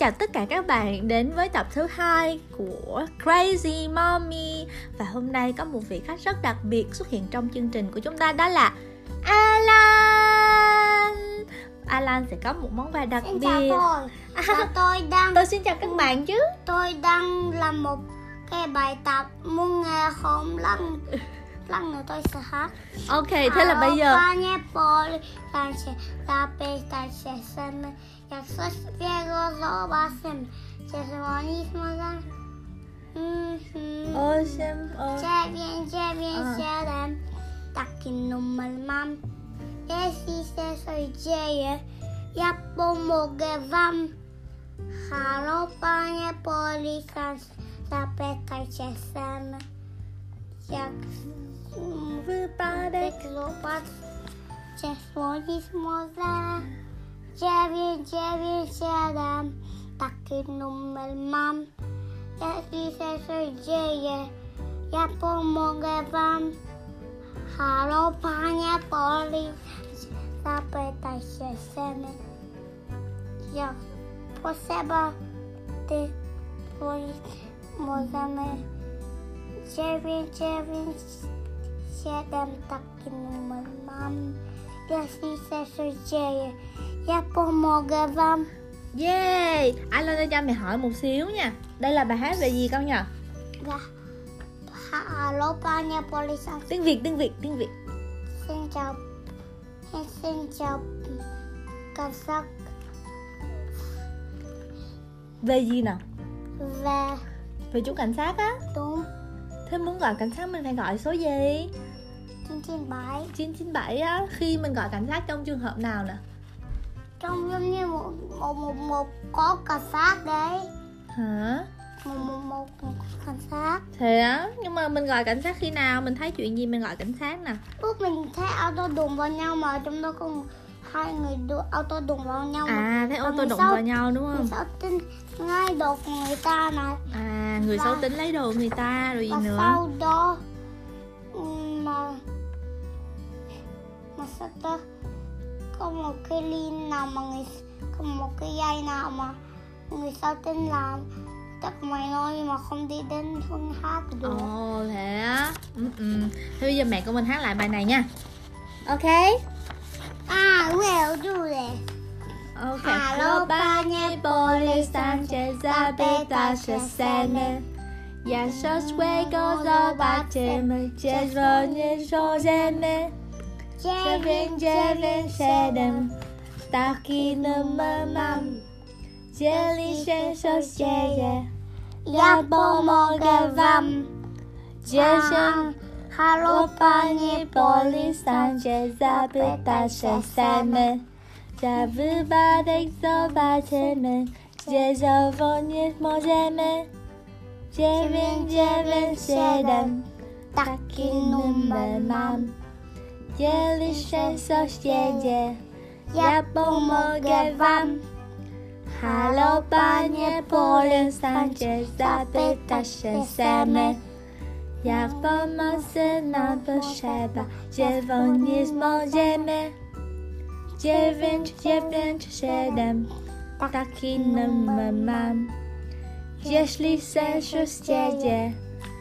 chào tất cả các bạn đến với tập thứ hai của Crazy Mommy. Và hôm nay có một vị khách rất đặc biệt xuất hiện trong chương trình của chúng ta đó là Alan. Alan sẽ có một món quà đặc Xin chào biệt. tôi. Và tôi đang Tôi xin chào các bạn chứ. Tôi đang làm một cái bài tập muốn nghe không lăn lăn nữa tôi sẽ hát Ok, thế là bây giờ Panie poli tańczy zapytać się sen. Jak coś złego zobaczymy czy dzwonić może? Mhm. Ơi dziewięć dziewięć siedem. Taki numer mam. Jeśli się coś dzieje ja pomogę wam. Halo panie policjant zapytajcie sen. Jak wypadek. Zobacz czy dzwonić może? dziewięć dziewięć siedem. Taki numer mam. Jeśli się coś dzieje. Ja pomogę wam. Halo panie policjant zapytaj się sen jak potrzeba ty dzwonić możemy dziewięć dziewięć siedem taki numer mam jeśli się coś dzieje ja pomogę wam Yay! Alan ơi cho mẹ hỏi một xíu nha. Đây là bài hát về gì con nhỉ? và halo panie policjant Tiếng Việt, tiếng Việt, tiếng Việt. Xin chào. Xin chào. Cảnh sát Về gì nào? về. Về chú cảnh sát á. Đúng. Thế muốn gọi cảnh sát mình phải gọi số gì? 997 997 á Khi mình gọi cảnh sát trong trường hợp nào nè? Trong giống như một một một, một có cảnh sát đấy. Hả? một một một, một cảnh sát. Thế á Nhưng mà mình gọi cảnh sát khi nào? Mình thấy chuyện gì mình gọi cảnh sát nè? Lúc mình thấy auto đụng vào nhau mà trong đó có hai người đu, auto đụng vào nhau À thế tô người đụng sau- vào nhau đúng không? sau tin ngay đột người ta này À người xấu tính lấy đồ người ta rồi gì nữa? sau đó ừm, mà mà sao ta? Có một cái lin nào mà người có một cái dây nào mà người sau tin làm. Chắc mày nói nhưng mà không đi đến phương hát được. Ồ thế á. Ừ, ừ. Thế bây giờ mẹ của mình hát lại bài này nha. Ok. À will do this Ok Halo, panie policjancie, zapytacie seny Jaszo swego zobaczymy, gdzie dzwonisz możemy Dziewięć, dziewięć, siedem, taki numer mam. Dzieli się dzieje, ja pomogę wam. Dziesięć. Halo panie policjancie, zapyta się semy. Za wypadek zobaczymy, gdzie dzwonić możemy. Dziewięć, dziewięć, siedem, taki numer mam Się coś dzieje, ja pomogę wam. Halo panie policjancie, zapyta się semy Jak pomocy nam potrzeba, możemy Dziewięć, dziewięć, siedem, taki numer mam. Jeśli się dzieje,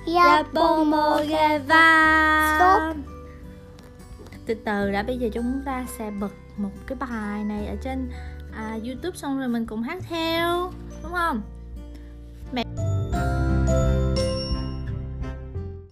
ja pomogę wam từ từ đã bây giờ chúng ta sẽ bật một cái bài này ở trên à, youtube xong rồi mình cùng hát theo đúng không? Mẹ